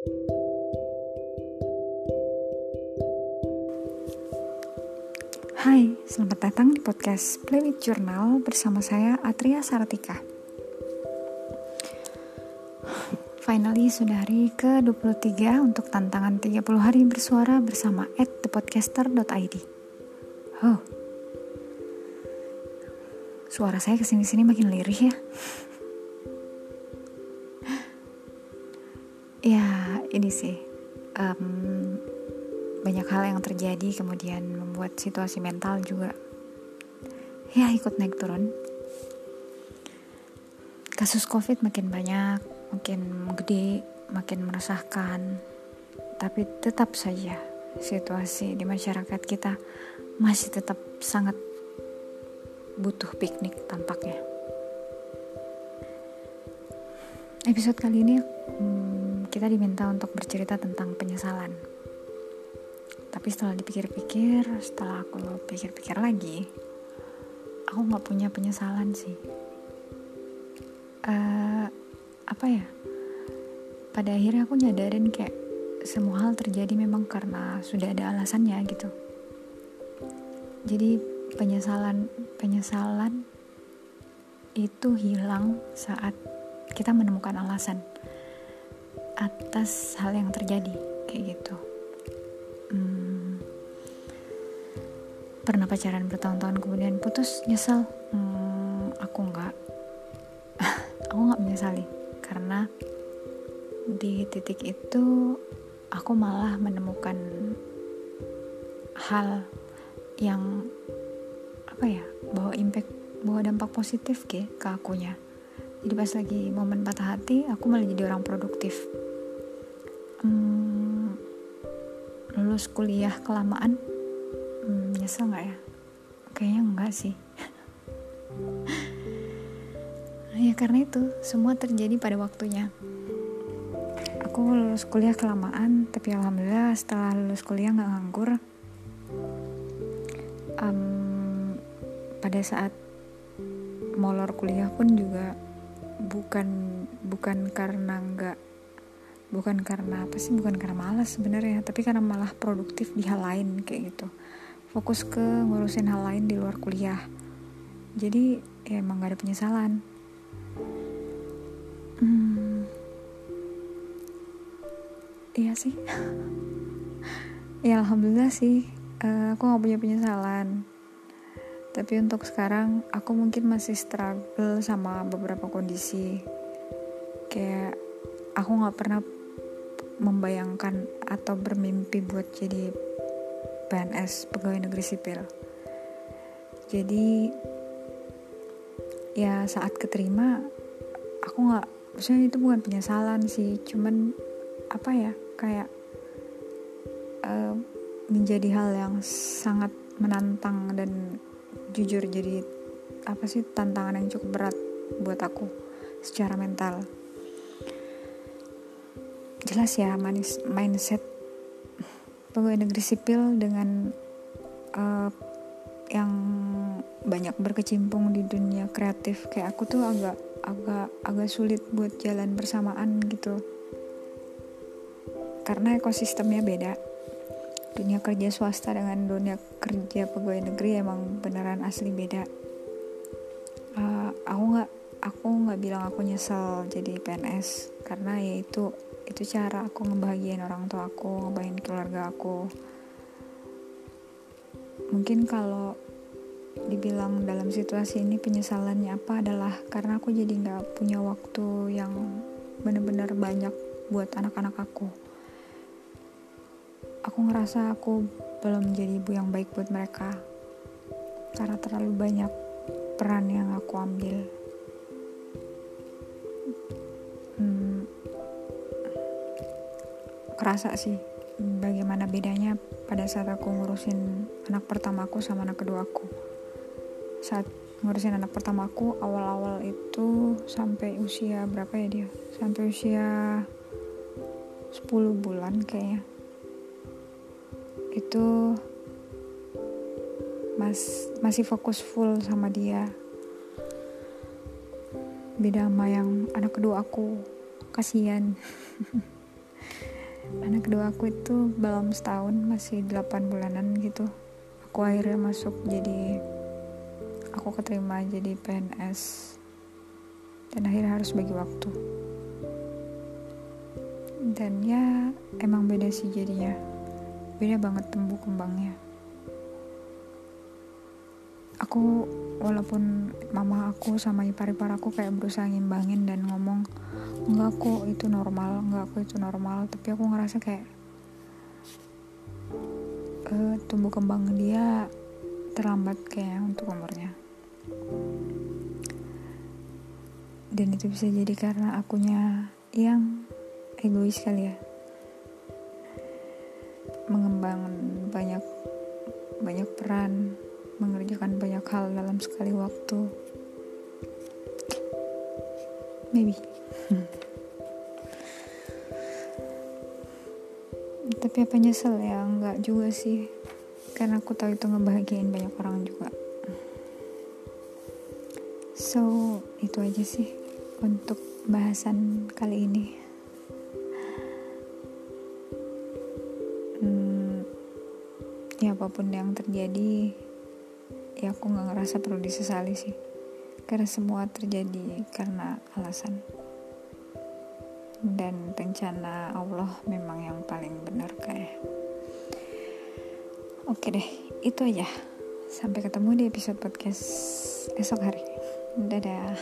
Hai, selamat datang di podcast Play with Journal bersama saya Atria Saratika. Finally sudah hari ke-23 untuk tantangan 30 hari bersuara bersama at thepodcaster.id. Oh, suara saya ke sini-sini makin lirih ya. ya, ini sih. Um, banyak hal yang terjadi kemudian membuat situasi mental juga ya ikut naik turun kasus covid makin banyak makin gede makin meresahkan tapi tetap saja situasi di masyarakat kita masih tetap sangat butuh piknik tampaknya episode kali ini hmm, kita diminta untuk bercerita tentang penyesalan. Tapi setelah dipikir-pikir setelah aku pikir-pikir lagi aku nggak punya penyesalan sih. Uh, apa ya? Pada akhirnya aku nyadarin kayak semua hal terjadi memang karena sudah ada alasannya gitu. Jadi penyesalan penyesalan itu hilang saat kita menemukan alasan atas hal yang terjadi kayak gitu. Hmm, pernah pacaran bertahun-tahun kemudian putus nyesel. Hmm, aku nggak. Aku nggak menyesali karena di titik itu aku malah menemukan hal yang apa ya bawa impact bawa dampak positif ke ke akunya. Jadi pas lagi momen patah hati aku malah jadi orang produktif hmm, lulus kuliah kelamaan? Hmm, nyesel nggak ya? Kayaknya enggak sih. Ya karena itu semua terjadi pada waktunya. Aku lulus kuliah kelamaan tapi alhamdulillah setelah lulus kuliah nggak nganggur. Um, pada saat molor kuliah pun juga bukan bukan karena nggak bukan karena apa sih bukan karena malas sebenarnya tapi karena malah produktif di hal lain kayak gitu. Fokus ke ngurusin hal lain di luar kuliah. Jadi ya emang gak ada penyesalan. Hmm, iya sih. Ya alhamdulillah sih uh, aku gak punya penyesalan. Tapi untuk sekarang aku mungkin masih struggle sama beberapa kondisi. Kayak aku nggak pernah membayangkan atau bermimpi buat jadi PNS pegawai negeri sipil. Jadi ya saat keterima aku nggak maksudnya itu bukan penyesalan sih cuman apa ya kayak uh, menjadi hal yang sangat menantang dan jujur jadi apa sih tantangan yang cukup berat buat aku secara mental jelas ya manis mindset pegawai negeri sipil dengan uh, yang banyak berkecimpung di dunia kreatif. Kayak aku tuh agak agak agak sulit buat jalan bersamaan gitu. Karena ekosistemnya beda. Dunia kerja swasta dengan dunia kerja pegawai negeri emang beneran asli beda. Uh, aku nggak aku nggak bilang aku nyesel jadi PNS karena ya itu cara aku ngebahagiain orang tua aku ngebahagiain keluarga aku. Mungkin kalau dibilang dalam situasi ini penyesalannya apa adalah karena aku jadi nggak punya waktu yang benar-benar banyak buat anak-anak aku. Aku ngerasa aku belum menjadi ibu yang baik buat mereka karena terlalu banyak peran yang aku ambil kerasa sih bagaimana bedanya pada saat aku ngurusin anak pertamaku sama anak kedua aku saat ngurusin anak pertamaku awal-awal itu sampai usia berapa ya dia? Sampai usia 10 bulan kayaknya. Itu mas masih fokus full sama dia. Beda sama yang anak kedua aku kasihan anak kedua aku itu belum setahun masih 8 bulanan gitu. Aku akhirnya masuk jadi aku keterima jadi PNS dan akhirnya harus bagi waktu. Dan ya emang beda sih jadinya. Beda banget tumbuh kembangnya aku walaupun mama aku sama ipar-ipar aku kayak berusaha ngimbangin dan ngomong enggak kok itu normal enggak kok itu normal. Tapi aku ngerasa kayak uh, tumbuh kembang dia terlambat kayak untuk umurnya. Dan itu bisa jadi karena akunya yang egois kali ya. Mengembangkan banyak banyak peran mengerjakan banyak hal dalam sekali waktu. Maybe. Tapi apa nyesel ya? Enggak juga sih. Karena aku tahu itu ngebahagiain banyak orang juga. So itu aja sih untuk bahasan kali ini. Hmm, ya apa pun yang terjadi ya aku nggak ngerasa perlu disesali sih. Karena semua terjadi karena alasan. Dan rencana Allah memang yang paling benar kayak oke deh itu aja. Sampai ketemu di episode podcast esok hari. Dadah